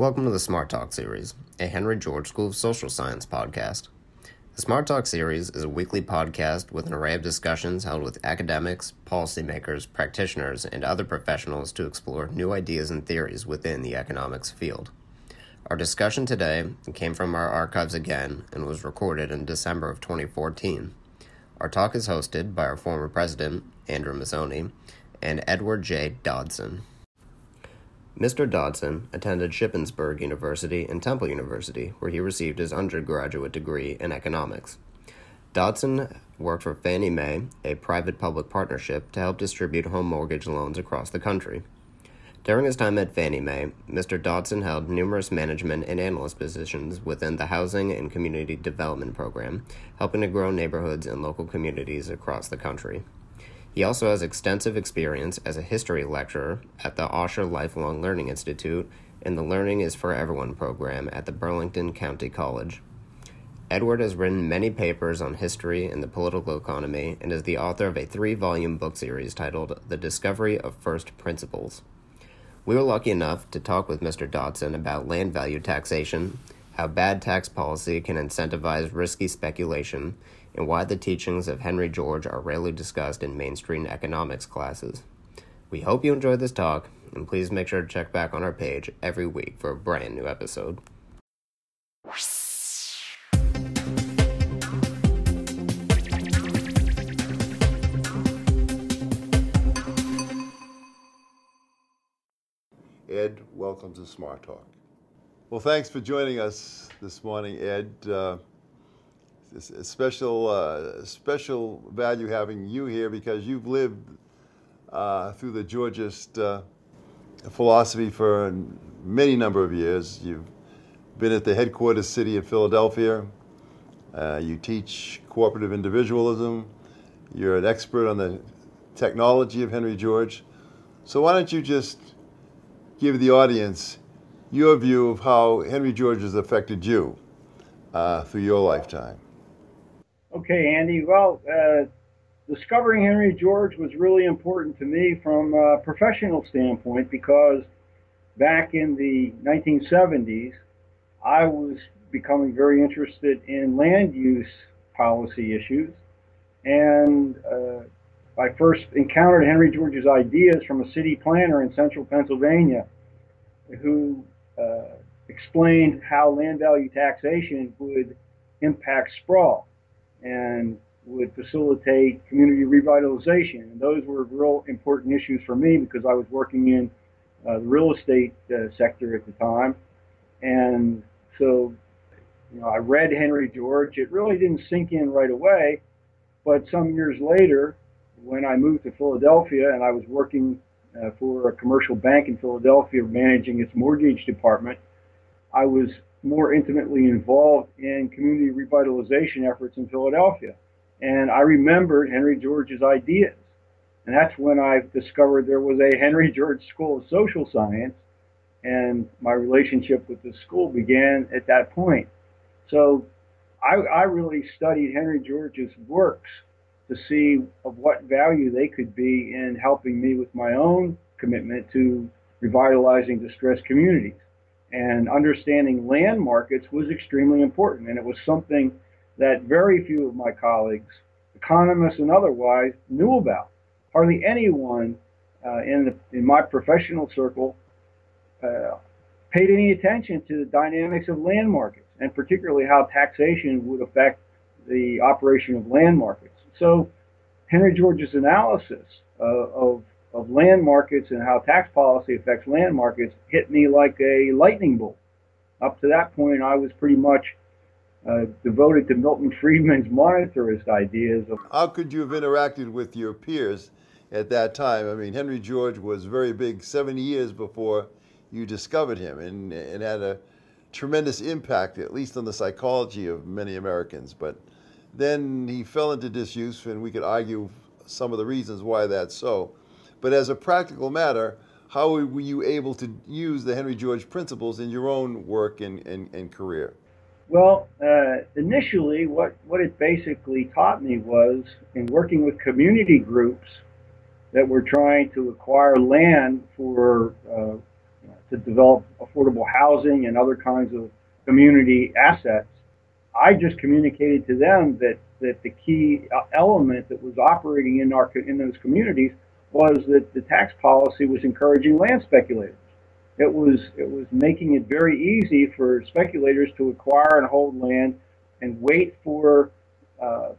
Welcome to the Smart Talk series, a Henry George School of Social Science podcast. The Smart Talk series is a weekly podcast with an array of discussions held with academics, policymakers, practitioners, and other professionals to explore new ideas and theories within the economics field. Our discussion today came from our archives again and was recorded in December of 2014. Our talk is hosted by our former president, Andrew Mazzoni, and Edward J. Dodson. Mr. Dodson attended Shippensburg University and Temple University, where he received his undergraduate degree in economics. Dodson worked for Fannie Mae, a private public partnership, to help distribute home mortgage loans across the country. During his time at Fannie Mae, Mr. Dodson held numerous management and analyst positions within the Housing and Community Development Program, helping to grow neighborhoods and local communities across the country. He also has extensive experience as a history lecturer at the Osher Lifelong Learning Institute and the Learning is for Everyone program at the Burlington County College. Edward has written many papers on history and the political economy and is the author of a three volume book series titled The Discovery of First Principles. We were lucky enough to talk with Mr. Dodson about land value taxation, how bad tax policy can incentivize risky speculation, and why the teachings of Henry George are rarely discussed in mainstream economics classes. We hope you enjoyed this talk, and please make sure to check back on our page every week for a brand new episode. Ed, welcome to Smart Talk. Well, thanks for joining us this morning, Ed. Uh, it's a special, uh, special value having you here because you've lived uh, through the Georgist uh, philosophy for many number of years. You've been at the headquarters city of Philadelphia. Uh, you teach cooperative individualism. You're an expert on the technology of Henry George. So why don't you just give the audience your view of how Henry George has affected you uh, through your lifetime? Okay, Andy. Well, uh, discovering Henry George was really important to me from a professional standpoint because back in the 1970s, I was becoming very interested in land use policy issues. And uh, I first encountered Henry George's ideas from a city planner in central Pennsylvania who uh, explained how land value taxation would impact sprawl and would facilitate community revitalization. And those were real important issues for me because I was working in uh, the real estate uh, sector at the time. And so, you know, I read Henry George. It really didn't sink in right away, but some years later, when I moved to Philadelphia and I was working uh, for a commercial bank in Philadelphia managing its mortgage department, I was more intimately involved in community revitalization efforts in Philadelphia. And I remembered Henry George's ideas. And that's when I discovered there was a Henry George School of Social Science. And my relationship with the school began at that point. So I, I really studied Henry George's works to see of what value they could be in helping me with my own commitment to revitalizing distressed communities and understanding land markets was extremely important. And it was something that very few of my colleagues, economists and otherwise, knew about. Hardly anyone uh, in, the, in my professional circle uh, paid any attention to the dynamics of land markets, and particularly how taxation would affect the operation of land markets. So Henry George's analysis uh, of of land markets and how tax policy affects land markets hit me like a lightning bolt. Up to that point, I was pretty much uh, devoted to Milton Friedman's monetarist ideas. Of- how could you have interacted with your peers at that time? I mean, Henry George was very big 70 years before you discovered him and, and had a tremendous impact, at least on the psychology of many Americans. But then he fell into disuse, and we could argue some of the reasons why that's so. But as a practical matter, how were you able to use the Henry George principles in your own work and, and, and career? Well, uh, initially, what, what it basically taught me was in working with community groups that were trying to acquire land for uh, to develop affordable housing and other kinds of community assets. I just communicated to them that, that the key element that was operating in our in those communities was that the tax policy was encouraging land speculators. It was it was making it very easy for speculators to acquire and hold land and wait for uh,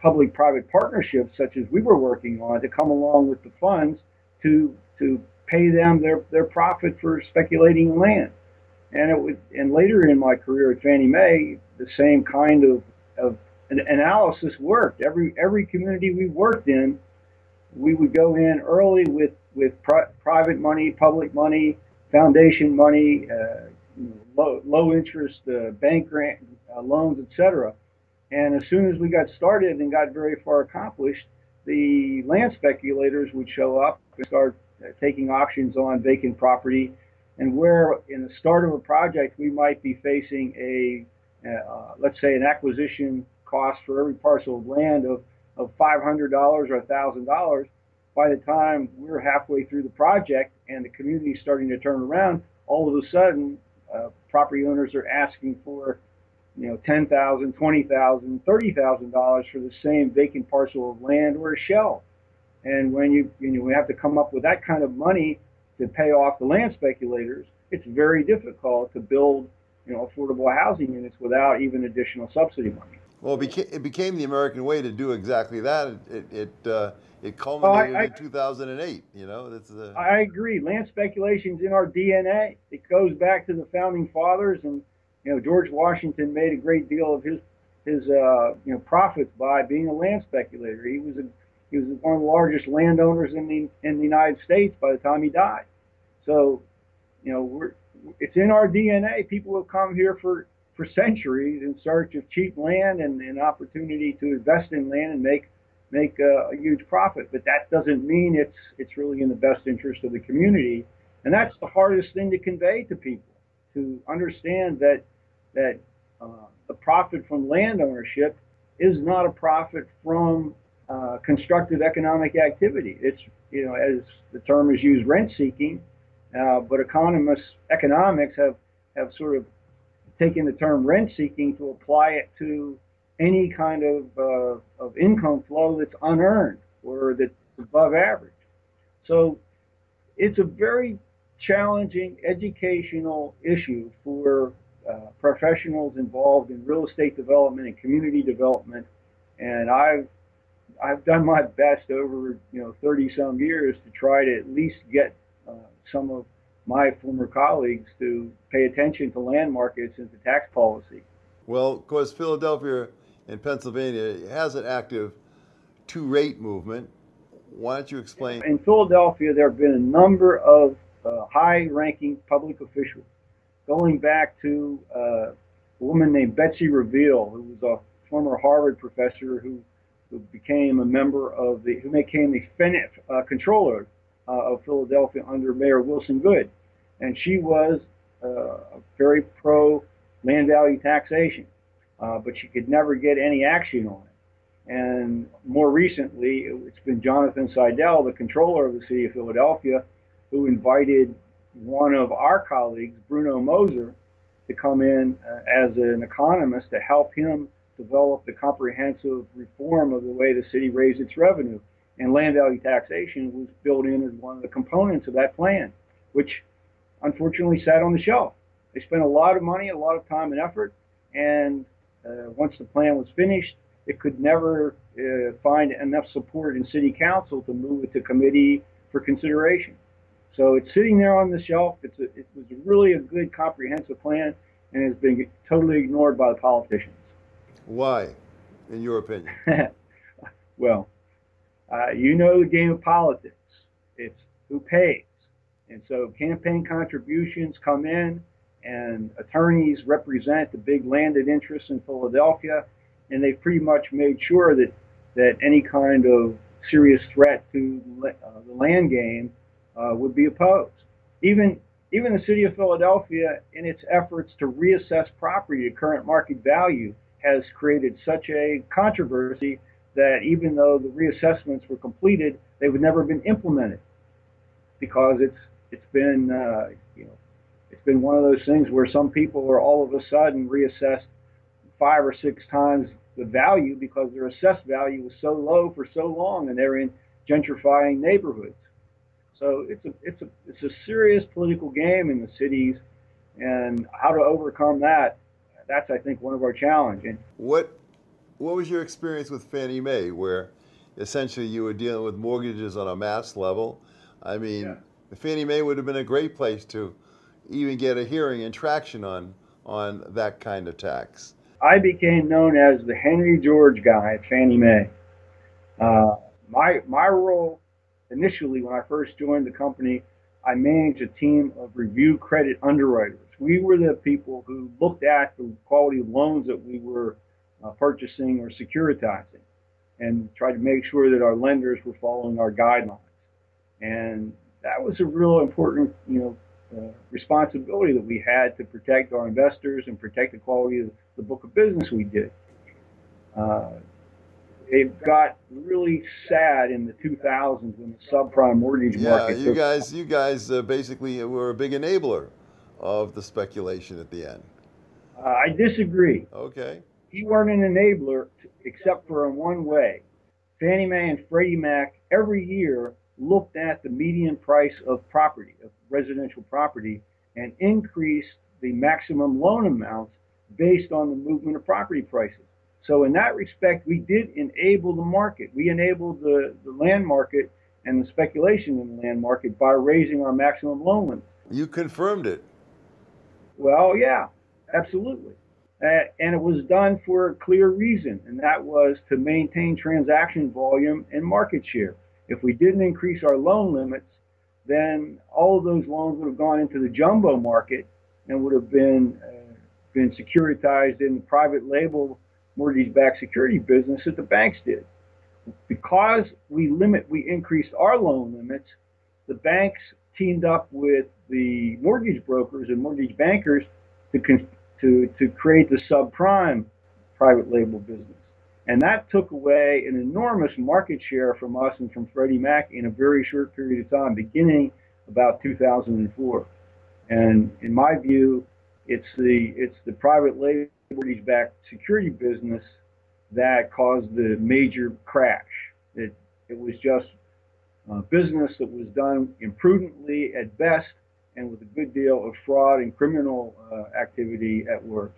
public-private partnerships, such as we were working on, to come along with the funds to to pay them their, their profit for speculating in land. And it was, and later in my career at Fannie Mae, the same kind of, of analysis worked. Every every community we worked in, we would go in early with with private money, public money, foundation money, uh, low, low interest uh, bank grant uh, loans, etc. And as soon as we got started and got very far accomplished, the land speculators would show up and start uh, taking auctions on vacant property. And where in the start of a project we might be facing a, uh, let's say, an acquisition cost for every parcel of land of, of $500 or $1,000, by the time we're halfway through the project and the community is starting to turn around, all of a sudden, uh, property owners are asking for you know, ten thousand, twenty thousand, thirty thousand dollars for the same vacant parcel of land or a shell. And when you you know we have to come up with that kind of money to pay off the land speculators, it's very difficult to build you know affordable housing units without even additional subsidy money. Well, it became, it became the American way to do exactly that. It it uh, it culminated I, I, in 2008. You know, that's the. I agree. Land speculation's in our DNA. It goes back to the founding fathers and you know, George Washington made a great deal of his his uh, you know profits by being a land speculator. He was a he was one of the largest landowners in the in the United States by the time he died. So, you know, we're it's in our DNA. People have come here for for centuries in search of cheap land and an opportunity to invest in land and make make a, a huge profit. But that doesn't mean it's it's really in the best interest of the community. And that's the hardest thing to convey to people to understand that that uh, the profit from land ownership is not a profit from uh, constructive economic activity. It's you know as the term is used, rent seeking, uh, but economists economics have have sort of taken the term rent seeking to apply it to any kind of uh, of income flow that's unearned or that's above average. So it's a very challenging educational issue for uh, professionals involved in real estate development and community development, and I've I've done my best over you know 30 some years to try to at least get uh, some of my former colleagues to pay attention to land markets and to tax policy. Well, of course, Philadelphia and Pennsylvania has an active two-rate movement. Why don't you explain? In Philadelphia, there have been a number of uh, high-ranking public officials, going back to uh, a woman named Betsy Reveal, who was a former Harvard professor who, who became a member of the, who became the Senate uh, controller uh, of Philadelphia under Mayor Wilson Goode, and she was uh, very pro land value taxation, uh, but she could never get any action on it. And more recently, it's been Jonathan Saidel, the controller of the city of Philadelphia, who invited one of our colleagues, Bruno Moser, to come in uh, as an economist to help him develop the comprehensive reform of the way the city raised its revenue. And land value taxation was built in as one of the components of that plan, which unfortunately sat on the shelf. They spent a lot of money, a lot of time and effort, and uh, once the plan was finished, it could never uh, find enough support in city council to move it to committee for consideration. So it's sitting there on the shelf. It's a, it was really a good comprehensive plan and has been totally ignored by the politicians. Why, in your opinion? well, uh, you know the game of politics. It's who pays. And so campaign contributions come in, and attorneys represent the big landed interests in Philadelphia, and they've pretty much made sure that, that any kind of serious threat to uh, the land game uh, would be opposed. Even even the city of Philadelphia, in its efforts to reassess property to current market value, has created such a controversy that even though the reassessments were completed, they would never have been implemented because it's it's been uh, you know it's been one of those things where some people are all of a sudden reassessed five or six times the value because their assessed value was so low for so long and they're in gentrifying neighborhoods. So it's a it's a it's a serious political game in the cities, and how to overcome that. That's I think one of our challenges. What what was your experience with Fannie Mae, where essentially you were dealing with mortgages on a mass level? I mean, yeah. Fannie Mae would have been a great place to even get a hearing and traction on on that kind of tax. I became known as the Henry George guy at Fannie Mae. Uh, my my role initially when I first joined the company, I managed a team of review credit underwriters. We were the people who looked at the quality of loans that we were uh, purchasing or securitizing and tried to make sure that our lenders were following our guidelines. And that was a real important, you know, uh, responsibility that we had to protect our investors and protect the quality of the book of business we did. Uh, it got really sad in the 2000s when the subprime mortgage yeah, market. Yeah, you guys, you guys uh, basically were a big enabler of the speculation at the end. Uh, I disagree. Okay. You weren't an enabler except for in one way. Fannie Mae and Freddie Mac every year looked at the median price of property, of residential property, and increased the maximum loan amounts based on the movement of property prices. So in that respect, we did enable the market. We enabled the, the land market and the speculation in the land market by raising our maximum loan limit. You confirmed it. Well, yeah, absolutely. Uh, and it was done for a clear reason, and that was to maintain transaction volume and market share. If we didn't increase our loan limits, then all of those loans would have gone into the jumbo market and would have been uh, been securitized in the private label mortgage-backed security business that the banks did. Because we limit, we increased our loan limits, the banks teamed up with the mortgage brokers and mortgage bankers to, to, to create the subprime private label business. And that took away an enormous market share from us and from Freddie Mac in a very short period of time, beginning about 2004. And in my view, it's the it's the private label mortgage-backed security business that caused the major crash. It, it was just a business that was done imprudently at best and with a good deal of fraud and criminal uh, activity at worst.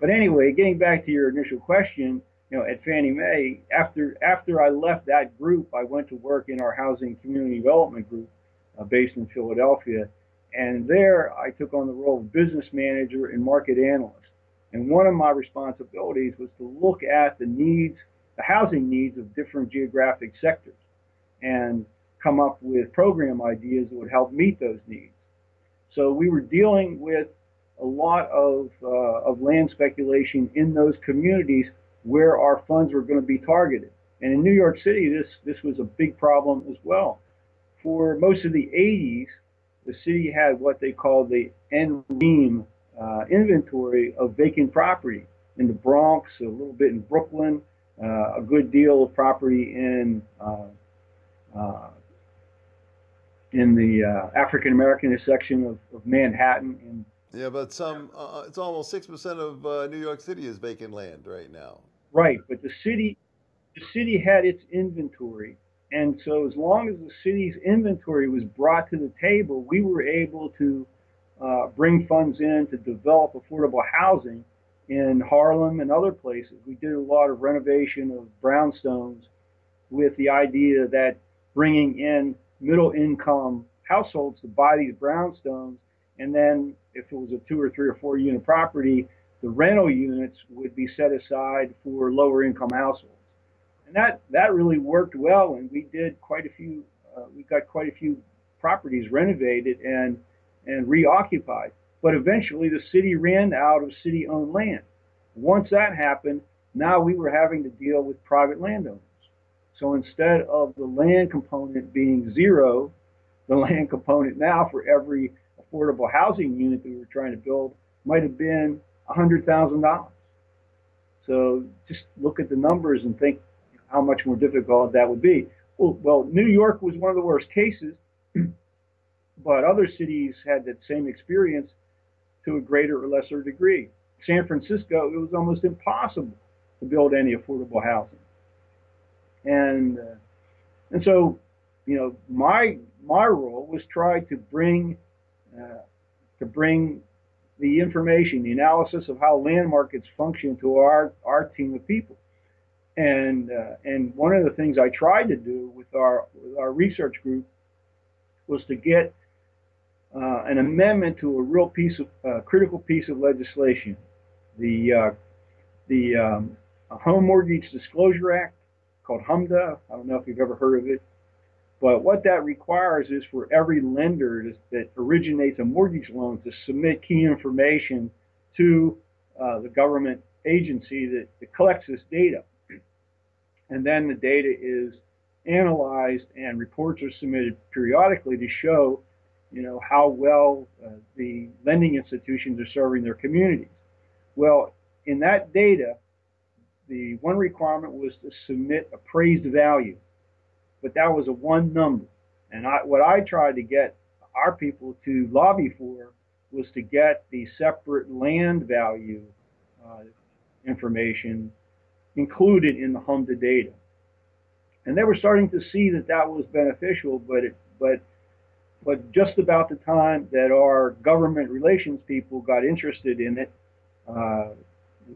But anyway, getting back to your initial question, you know, at Fannie Mae, after after I left that group, I went to work in our housing community development group uh, based in Philadelphia, and there I took on the role of business manager and market analyst. And one of my responsibilities was to look at the needs, the housing needs of different geographic sectors and come up with program ideas that would help meet those needs. So we were dealing with a lot of, uh, of land speculation in those communities where our funds were going to be targeted. And in New York City, this, this was a big problem as well. For most of the 80s, the city had what they called the in rem uh, inventory of vacant property in the Bronx, a little bit in Brooklyn, uh, a good deal of property in uh, uh in the uh, African American section of, of, Manhattan. And yeah, but some uh, it's almost six percent of New York City is vacant land right now. Right, but the city the city had its inventory and so, as long as the city's inventory was brought to the table, we were able to uh, bring funds in to develop affordable housing in Harlem and other places. We did a lot of renovation of brownstones with the idea that bringing in middle income households to buy these brownstones, and then if it was a two or three or four unit property, the rental units would be set aside for lower income households and that that really worked well. And we did quite a few. Uh, we got quite a few properties renovated and and reoccupied. But eventually, the city ran out of city-owned land. Once that happened, now we were having to deal with private landowners. So instead of the land component being zero, the land component now for every affordable housing unit that we were trying to build might have been $100,000. So just look at the numbers and think how much more difficult that would be. Well, well, New York was one of the worst cases but other cities had that same experience to a greater or lesser degree. San Francisco, it was almost impossible to build any affordable housing, and uh, and so, you know, my my role was try to bring uh, to bring the information, the analysis of how land markets function to our our team of people. And uh, and one of the things I tried to do with our with our research group was to get uh, an amendment to a real piece of uh, critical piece of legislation, the uh, the um, Home Mortgage Disclosure Act called HMDA. I don't know if you've ever heard of it, but what that requires is for every lender that originates a mortgage loan to submit key information to uh, the government agency that, that collects this data. And then the data is analyzed and reports are submitted periodically to show, you know, how well uh, the lending institutions are serving their communities. Well, in that data, the one requirement was to submit appraised value but that was a one number. And I, what I tried to get our people to lobby for was to get the separate land value uh, information included in the HMDA data. And they were starting to see that that was beneficial, but it, but but just about the time that our government relations people got interested in it, uh,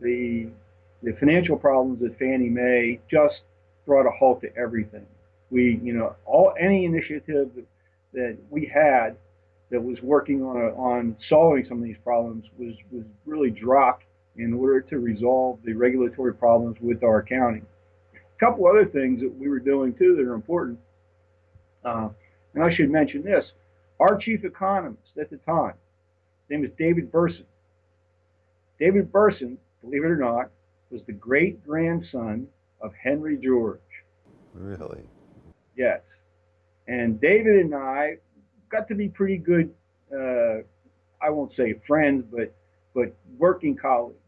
the the financial problems at Fannie Mae just brought a halt to everything we, you know, all any initiative that, that we had that was working on a, on solving some of these problems was was really dropped in order to resolve the regulatory problems with our accounting. A couple other things that we were doing too that are important, uh, and I should mention this: our chief economist at the time, his name was David Berson. David Berson, believe it or not, was the great grandson of Henry George. Really? Yes. And David and I got to be pretty good, uh, I won't say friends, but, but working colleagues.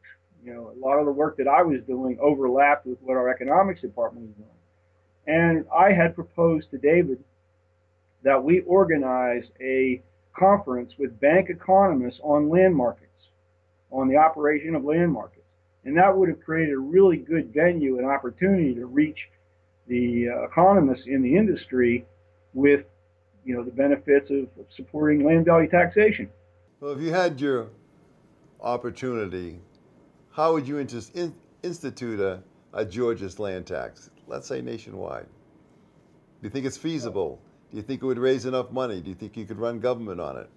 You know, a lot of the work that I was doing overlapped with what our economics department was doing. And I had proposed to David that we organize a conference with bank economists on land markets, on the operation of land markets. And that would have created a really good venue and opportunity to reach the uh, economists in the industry with you know the benefits of, of supporting land value taxation. Well, if you had your opportunity, how would you in, institute a, a Georgist land tax, let's say nationwide? Do you think it's feasible? Do you think it would raise enough money? Do you think you could run government on it?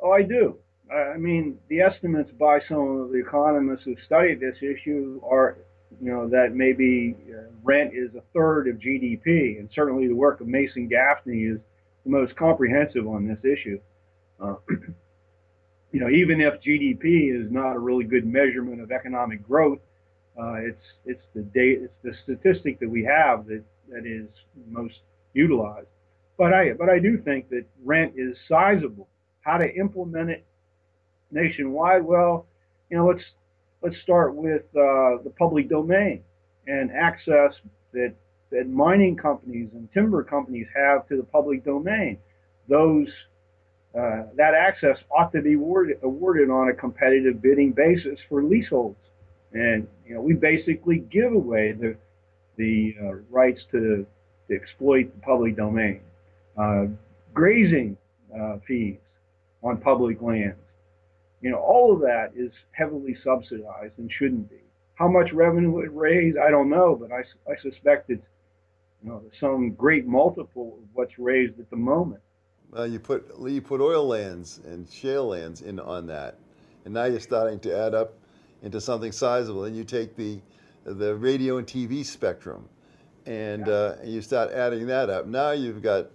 Oh, I do. I mean, the estimates by some of the economists who studied this issue are you know, that maybe uh, rent is a third of GDP, and certainly the work of Mason Gaffney is the most comprehensive on this issue. Uh, you know, even if GDP is not a really good measurement of economic growth, uh, it's it's the data, it's the statistic that we have that that is most utilized. But I but I do think that rent is sizable. How to implement it nationwide? Well, you know, let's let's start with uh, the public domain and access that that mining companies and timber companies have to the public domain. Those uh, that access ought to be awarded, awarded on a competitive bidding basis for leaseholds, and you know we basically give away the the uh, rights to, to exploit the public domain. Uh, grazing uh, fees on public lands you know, all of that is heavily subsidized and shouldn't be. How much revenue it raise, I don't know, but I, I suspect it's you know some great multiple of what's raised at the moment. Well, you put you put oil lands and shale lands in on that, and now you're starting to add up into something sizable. And you take the the radio and TV spectrum, and uh, you start adding that up. Now you've got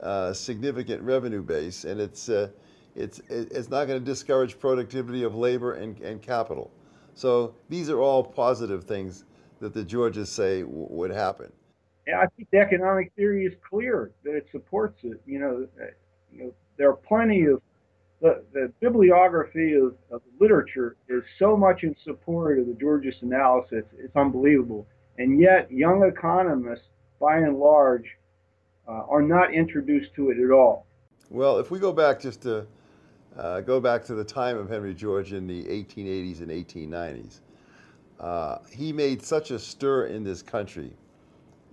a uh, significant revenue base, and it's uh, it's, it's not going to discourage productivity of labor and, and capital. So these are all positive things that the Georgists say w- would happen. Yeah, I think the economic theory is clear that it supports it. You know, uh, you know there are plenty of the, the bibliography of, of literature is so much in support of the Georgist analysis. It's unbelievable. And yet, young economists, by and large, uh, are not introduced to it at all. Well, if we go back just to uh, go back to the time of Henry George in the 1880s and 1890s, uh, he made such a stir in this country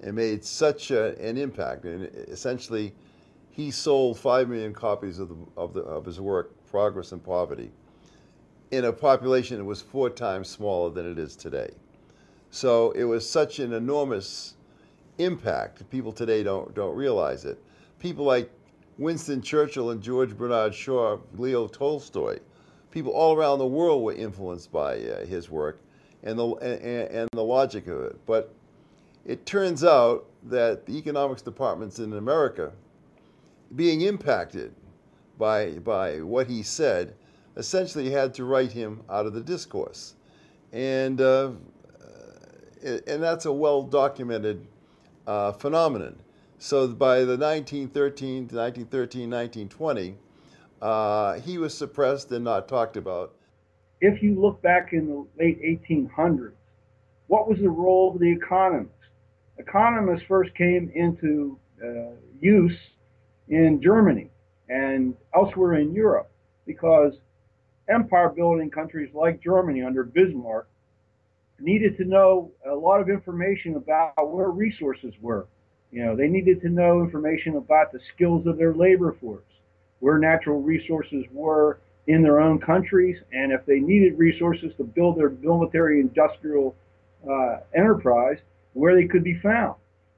and made such a, an impact. And essentially, he sold 5 million copies of, the, of, the, of his work, Progress and Poverty, in a population that was four times smaller than it is today. So it was such an enormous impact. People today don't, don't realize it. People like Winston Churchill and George Bernard Shaw, Leo Tolstoy, people all around the world were influenced by uh, his work and the, and, and the logic of it. But it turns out that the economics departments in America, being impacted by, by what he said, essentially had to write him out of the discourse. And, uh, and that's a well documented uh, phenomenon. So by the 1913 to 1913, 1920, uh, he was suppressed and not talked about. If you look back in the late 1800s, what was the role of the economist? Economists first came into uh, use in Germany and elsewhere in Europe because empire building countries like Germany under Bismarck needed to know a lot of information about where resources were. You know, they needed to know information about the skills of their labor force, where natural resources were in their own countries, and if they needed resources to build their military industrial uh, enterprise, where they could be found.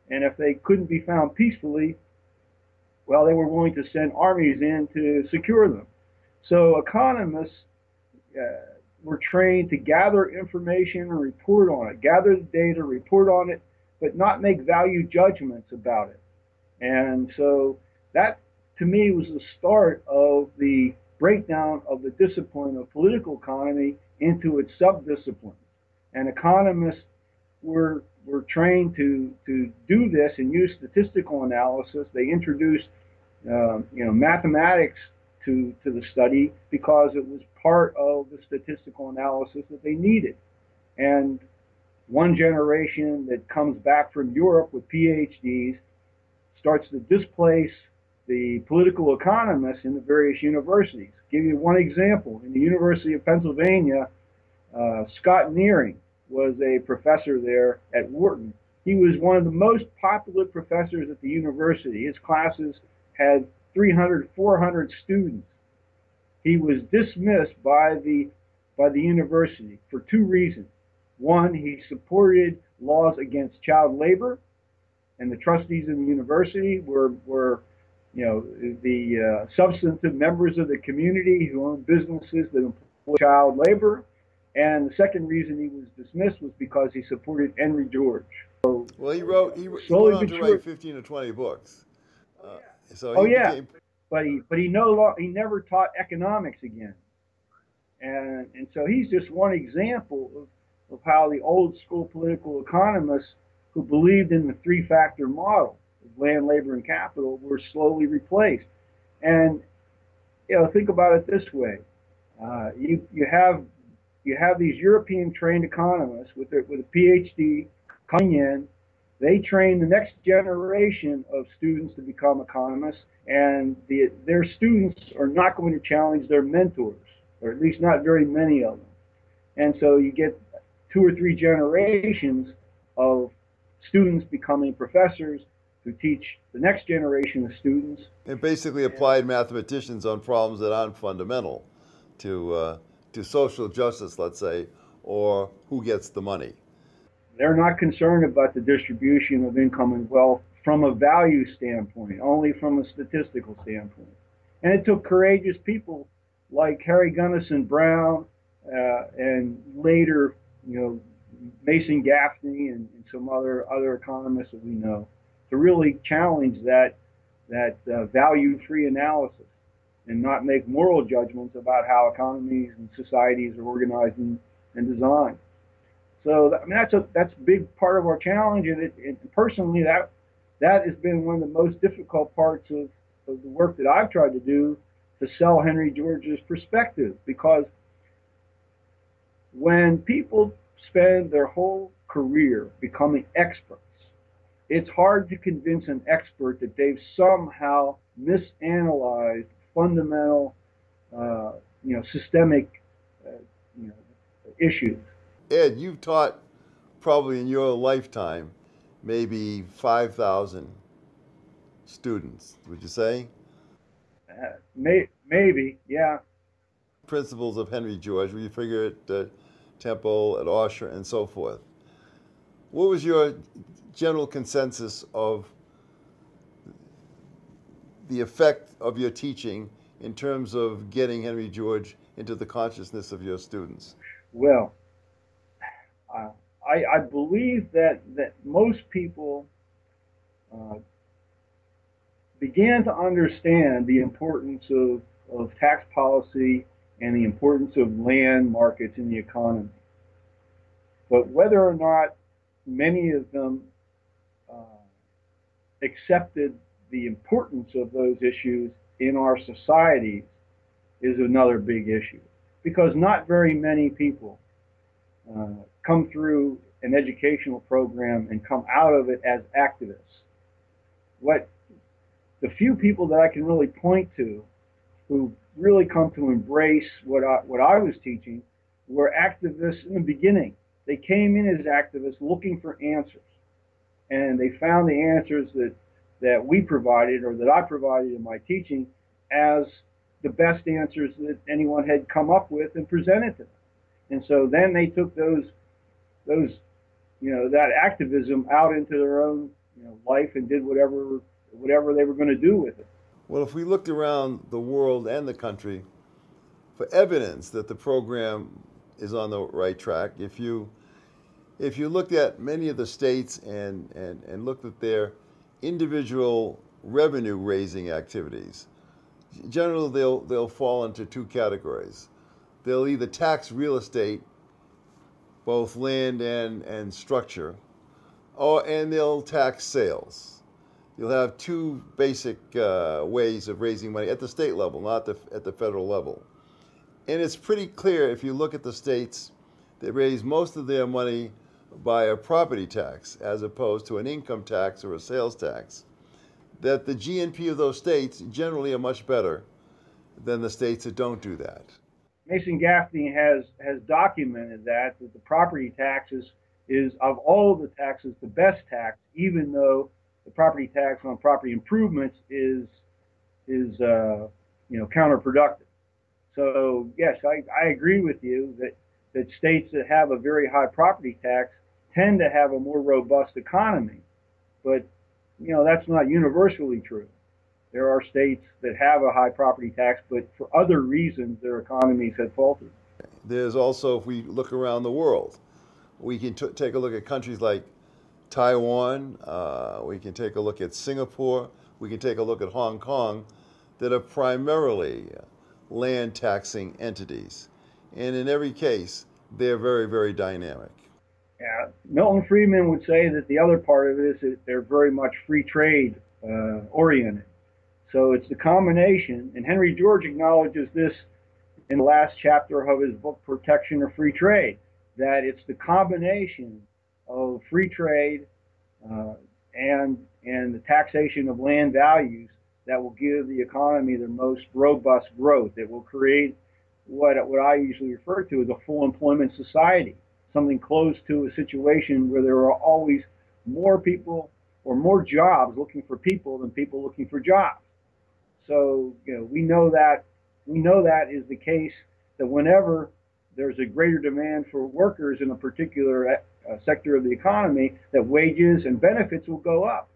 And if they couldn't be found peacefully, well, they were willing to send armies in to secure them. So economists uh, were trained to gather information and report on it, gather the data, report on it, but not make value judgments about it. And so that, to me, was the start of the breakdown of the discipline of political economy into its subdisciplines. And economists were were trained to to do this and use statistical analysis. They introduced uh, you know mathematics to, to the study because it was part of the statistical analysis that they needed. And one generation that comes back from Europe with PhDs starts to displace the political economists in the various universities. Give you one example. In the University of Pennsylvania, uh, Scott Nearing was a professor there at Wharton. He was one of the most popular professors at the university. His classes had 300, 400 students. He was dismissed by the by the university for two reasons. One, he supported laws against child labor, and the trustees of the university were were you know the uh, substantive members of the community who owned businesses that employed child labor. And the second reason he was dismissed was because he supported Henry George. So, well, he wrote he, he went on to write 15 or 20 books. Uh, so oh yeah, became... but he but he no longer he never taught economics again, and and so he's just one example of of how the old school political economists who believed in the three factor model of land, labor, and capital were slowly replaced. And you know, think about it this way: uh, you you have you have these European trained economists with their, with a PhD coming in they train the next generation of students to become economists, and the, their students are not going to challenge their mentors, or at least not very many of them. And so you get two or three generations of students becoming professors who teach the next generation of students. And basically applied mathematicians on problems that aren't fundamental to, uh, to social justice, let's say, or who gets the money. They're not concerned about the distribution of income and wealth from a value standpoint, only from a statistical standpoint. And it took courageous people like Harry Gunnison Brown uh, and later, you know, Mason Gaffney and, and, some other other economists that we know to really challenge that that uh, value-free analysis and not make moral judgments about how economies and societies are organized and, designed. So I mean that's a that's a big part of our challenge, and, it, personally that that has been one of the most difficult parts of, of the work that I've tried to do to sell Henry George's perspective because when people spend their whole career becoming experts it's hard to convince an expert that they've somehow misanalyzed fundamental, uh, you know, systemic, uh, you know, issues. Ed, you've taught probably in your lifetime maybe 5,000 students, would you say? Uh, may, maybe, yeah. Principles of Henry George, you figure at uh, Temple, at Osher, and so forth. What was your general consensus of the effect of your teaching in terms of getting Henry George into the consciousness of your students? Well, I, I, believe that, that most people uh, began to understand the importance of, of tax policy and the importance of land markets in the economy. But whether or not many of them uh, accepted the importance of those issues in our societies is another big issue because not very many people uh, come through an educational program and come out of it as activists. What the few people that I can really point to who really come to embrace what I, what I was teaching were activists in the beginning. They came in as activists looking for answers and they found the answers that that we provided or that I provided in my teaching as the best answers that anyone had come up with and presented to them. And so then they took those those you know that activism out into their own you know life and did whatever whatever they were going to do with it. Well, if we looked around the world and the country for evidence that the program is on the right track, if you if you looked at many of the states and, and, and looked at their individual revenue raising activities, generally they'll, they'll fall into two categories. They'll either tax real estate, both land and, and structure, or, and they'll tax sales. You'll have two basic uh, ways of raising money at the state level, not the, at the federal level. And it's pretty clear if you look at the states that raise most of their money by a property tax as opposed to an income tax or a sales tax, that the GNP of those states generally are much better than the states that don't do that. Mason Gaffney has has documented that that the property taxes is, is of all the taxes the best tax, even though the property tax on property improvements is is uh, you know counterproductive. So yes, I, I agree with you that that states that have a very high property tax tend to have a more robust economy. But, you know, that's not universally true. There are states that have a high property tax, but for other reasons, their economies have faltered. There's also, if we look around the world, we can take a look at countries like Taiwan, uh, we can take a look at Singapore, we can take a look at Hong Kong, that are primarily land taxing entities. And in every case, they're very, very dynamic. Yeah, Milton Friedman would say that the other part of it is that they're very much free trade uh, oriented. So it's the combination, and Henry George acknowledges this in the last chapter of his book, Protection or Free Trade, that it's the combination of free trade uh, and and the taxation of land values that will give the economy the most robust growth. It will create what what I usually refer to as a full employment society something close to a situation where there are always more people or more jobs looking for people than people looking for jobs. So, you know, we know that we know that is the case that whenever there's a greater demand for workers in a particular uh, sector of the economy, that wages and benefits will go up.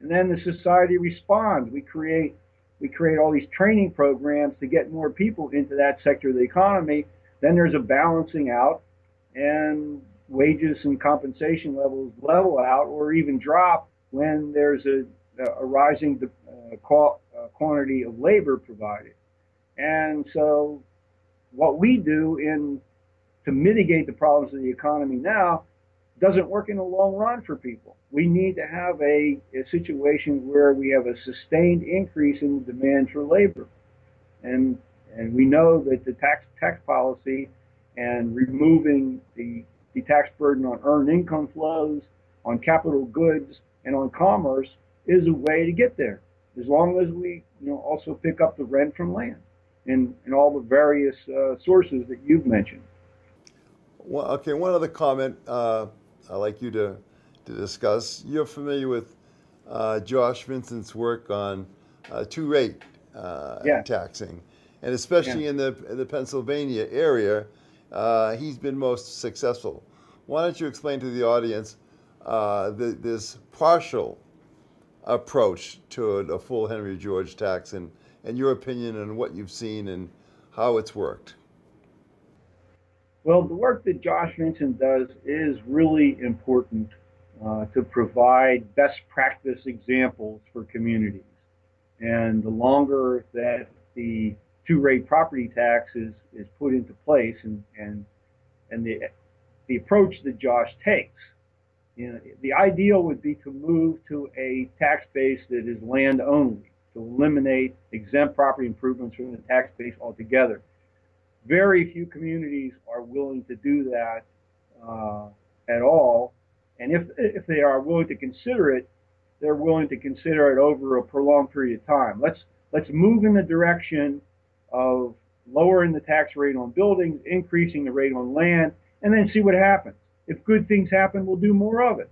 And then the society responds. We create we create all these training programs to get more people into that sector of the economy. Then there's a balancing out and wages and compensation levels level out or even drop when there's a, a rising uh, uh, quantity of labor provided. And so, what we do in to mitigate the problems of the economy now doesn't work in the long run for people. We need to have a, a situation where we have a sustained increase in the demand for labor. And and we know that the tax tax policy and removing the, the tax burden on earned income flows, on capital goods, and on Commerce is a way to get there, as long as we you know also pick up the rent from land and, and all the various uh, sources that you've mentioned. Well, okay, one other comment uh, I'd like you to, to discuss. You're familiar with uh, Josh Vincent's work on uh, two rate uh, Yeah. taxing, and especially Yeah. in the, in the Pennsylvania area, uh, he's been most successful. Why don't you explain to the audience uh, the, this partial approach to a, a full Henry George tax and, and your opinion on what you've seen and how it's worked? Well, the work that Josh Vincent does is really important uh, to provide best practice examples for communities. And the longer that the two-rate property tax is, is put into place and, and, and the, the approach that Josh takes, you know, the ideal would be to move to a tax base that is land only, to eliminate exempt property improvements from the tax base altogether very few communities are willing to do that uh, at all. And if if they are willing to consider it, they're willing to consider it over a prolonged period of time. Let's let's move in the direction of lowering the tax rate on buildings, increasing the rate on land, and then see what happens. If good things happen, we'll do more of it.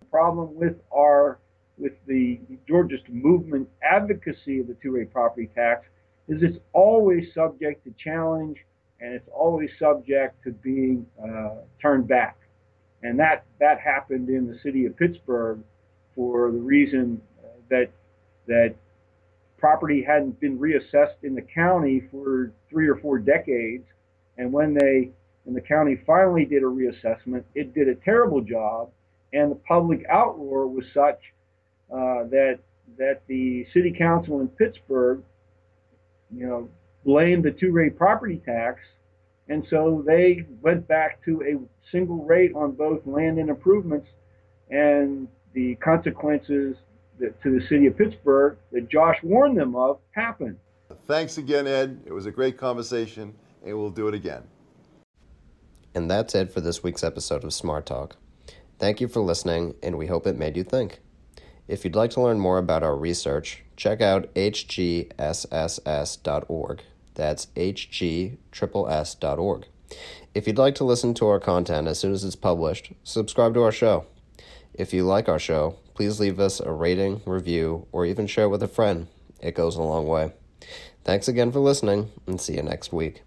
The problem with our with the Georgist movement advocacy of the two-rate property tax is it's always subject to challenge and it's always subject to being uh, turned back. And that, that happened in the city of Pittsburgh for the reason uh, that, that property hadn't been reassessed in the county for three or four decades. And when they, and the county finally did a reassessment, it did a terrible job. And the public outroar was such uh, that, that the city council in Pittsburgh, you know, blamed the two-rate property tax, and so they went back to a single rate on both land and improvements, and the consequences that, to the city of Pittsburgh that Josh warned them of happened. Thanks again, Ed. It was a great conversation, and we'll do it again. And that's it for this week's episode of Smart Talk. Thank you for listening, and we hope it made you think. If you'd like to learn more about our research, check out hgsss.org. That's hgSS.org. If you'd like to listen to our content as soon as it's published, subscribe to our show. If you like our show, please leave us a rating, review, or even share with a friend. It goes a long way. Thanks again for listening, and see you next week.